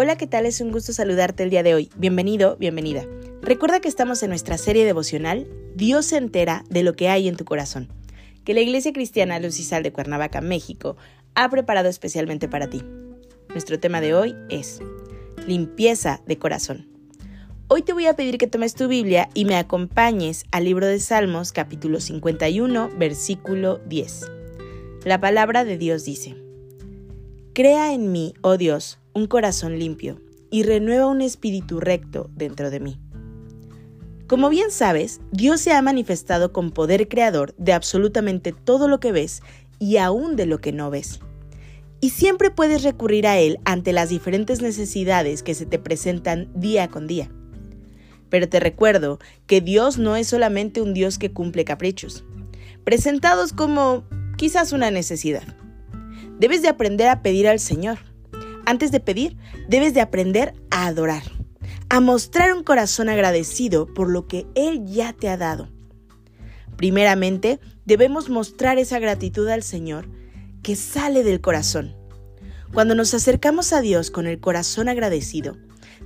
Hola, ¿qué tal? Es un gusto saludarte el día de hoy. Bienvenido, bienvenida. Recuerda que estamos en nuestra serie devocional Dios se entera de lo que hay en tu corazón, que la Iglesia Cristiana Luz y Sal de Cuernavaca, México, ha preparado especialmente para ti. Nuestro tema de hoy es limpieza de corazón. Hoy te voy a pedir que tomes tu Biblia y me acompañes al libro de Salmos capítulo 51, versículo 10. La palabra de Dios dice, Crea en mí, oh Dios, un corazón limpio y renueva un espíritu recto dentro de mí. Como bien sabes, Dios se ha manifestado con poder creador de absolutamente todo lo que ves y aún de lo que no ves. Y siempre puedes recurrir a Él ante las diferentes necesidades que se te presentan día con día. Pero te recuerdo que Dios no es solamente un Dios que cumple caprichos, presentados como quizás una necesidad. Debes de aprender a pedir al Señor. Antes de pedir, debes de aprender a adorar, a mostrar un corazón agradecido por lo que Él ya te ha dado. Primeramente, debemos mostrar esa gratitud al Señor que sale del corazón. Cuando nos acercamos a Dios con el corazón agradecido,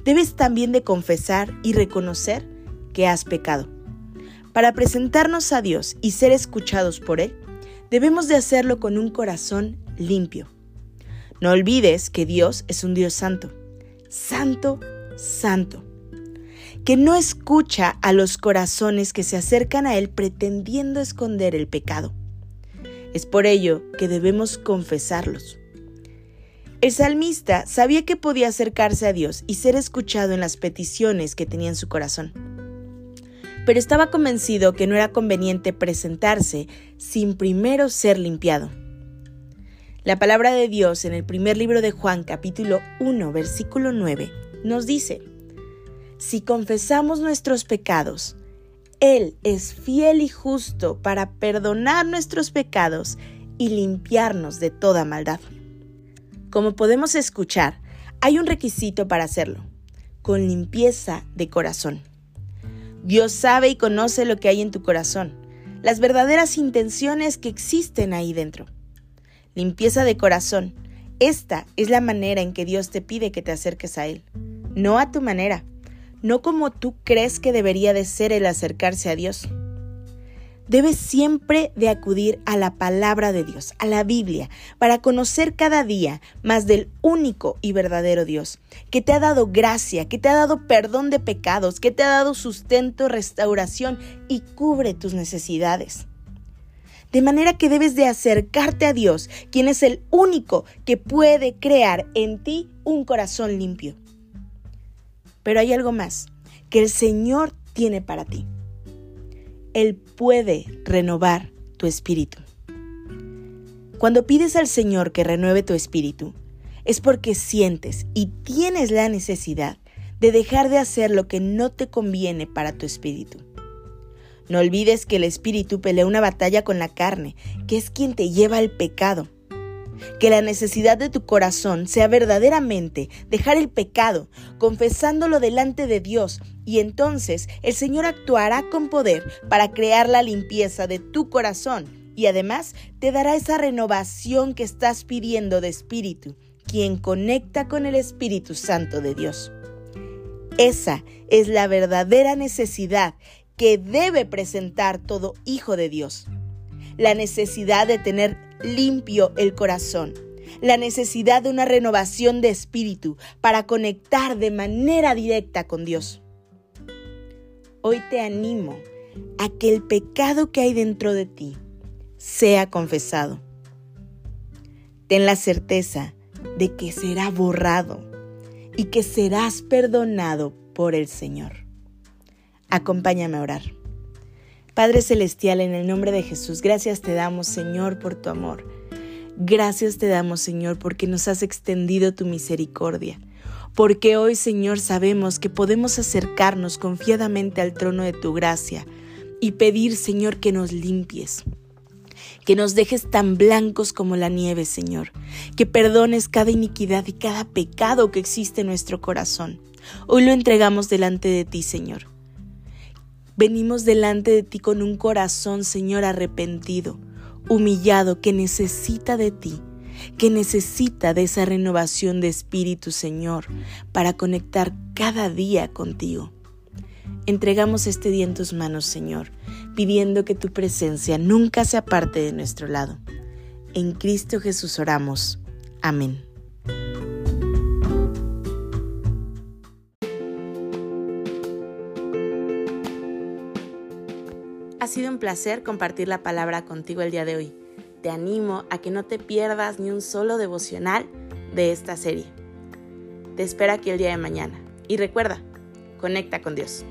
debes también de confesar y reconocer que has pecado. Para presentarnos a Dios y ser escuchados por Él, debemos de hacerlo con un corazón limpio. No olvides que Dios es un Dios santo, santo, santo, que no escucha a los corazones que se acercan a Él pretendiendo esconder el pecado. Es por ello que debemos confesarlos. El salmista sabía que podía acercarse a Dios y ser escuchado en las peticiones que tenía en su corazón. Pero estaba convencido que no era conveniente presentarse sin primero ser limpiado. La palabra de Dios en el primer libro de Juan capítulo 1 versículo 9 nos dice, Si confesamos nuestros pecados, Él es fiel y justo para perdonar nuestros pecados y limpiarnos de toda maldad. Como podemos escuchar, hay un requisito para hacerlo, con limpieza de corazón. Dios sabe y conoce lo que hay en tu corazón, las verdaderas intenciones que existen ahí dentro limpieza de corazón. Esta es la manera en que Dios te pide que te acerques a Él, no a tu manera, no como tú crees que debería de ser el acercarse a Dios. Debes siempre de acudir a la palabra de Dios, a la Biblia, para conocer cada día más del único y verdadero Dios, que te ha dado gracia, que te ha dado perdón de pecados, que te ha dado sustento, restauración y cubre tus necesidades. De manera que debes de acercarte a Dios, quien es el único que puede crear en ti un corazón limpio. Pero hay algo más que el Señor tiene para ti. Él puede renovar tu espíritu. Cuando pides al Señor que renueve tu espíritu, es porque sientes y tienes la necesidad de dejar de hacer lo que no te conviene para tu espíritu. No olvides que el espíritu pelea una batalla con la carne, que es quien te lleva al pecado. Que la necesidad de tu corazón sea verdaderamente dejar el pecado, confesándolo delante de Dios, y entonces el Señor actuará con poder para crear la limpieza de tu corazón y además te dará esa renovación que estás pidiendo de espíritu, quien conecta con el Espíritu Santo de Dios. Esa es la verdadera necesidad que debe presentar todo hijo de Dios. La necesidad de tener limpio el corazón. La necesidad de una renovación de espíritu para conectar de manera directa con Dios. Hoy te animo a que el pecado que hay dentro de ti sea confesado. Ten la certeza de que será borrado y que serás perdonado por el Señor. Acompáñame a orar. Padre Celestial, en el nombre de Jesús, gracias te damos, Señor, por tu amor. Gracias te damos, Señor, porque nos has extendido tu misericordia, porque hoy, Señor, sabemos que podemos acercarnos confiadamente al trono de tu gracia y pedir, Señor, que nos limpies que nos dejes tan blancos como la nieve, Señor, que perdones cada iniquidad y cada pecado que existe en nuestro corazón. Hoy lo entregamos delante de ti, Señor. Venimos delante de ti con un corazón, Señor, arrepentido, humillado, que necesita de ti, que necesita de esa renovación de espíritu, Señor, para conectar cada día contigo. Entregamos este día en tus manos, Señor, pidiendo que tu presencia nunca se aparte de nuestro lado. En Cristo Jesús oramos. Amén. Ha sido un placer compartir la palabra contigo el día de hoy. Te animo a que no te pierdas ni un solo devocional de esta serie. Te espero aquí el día de mañana. Y recuerda, conecta con Dios.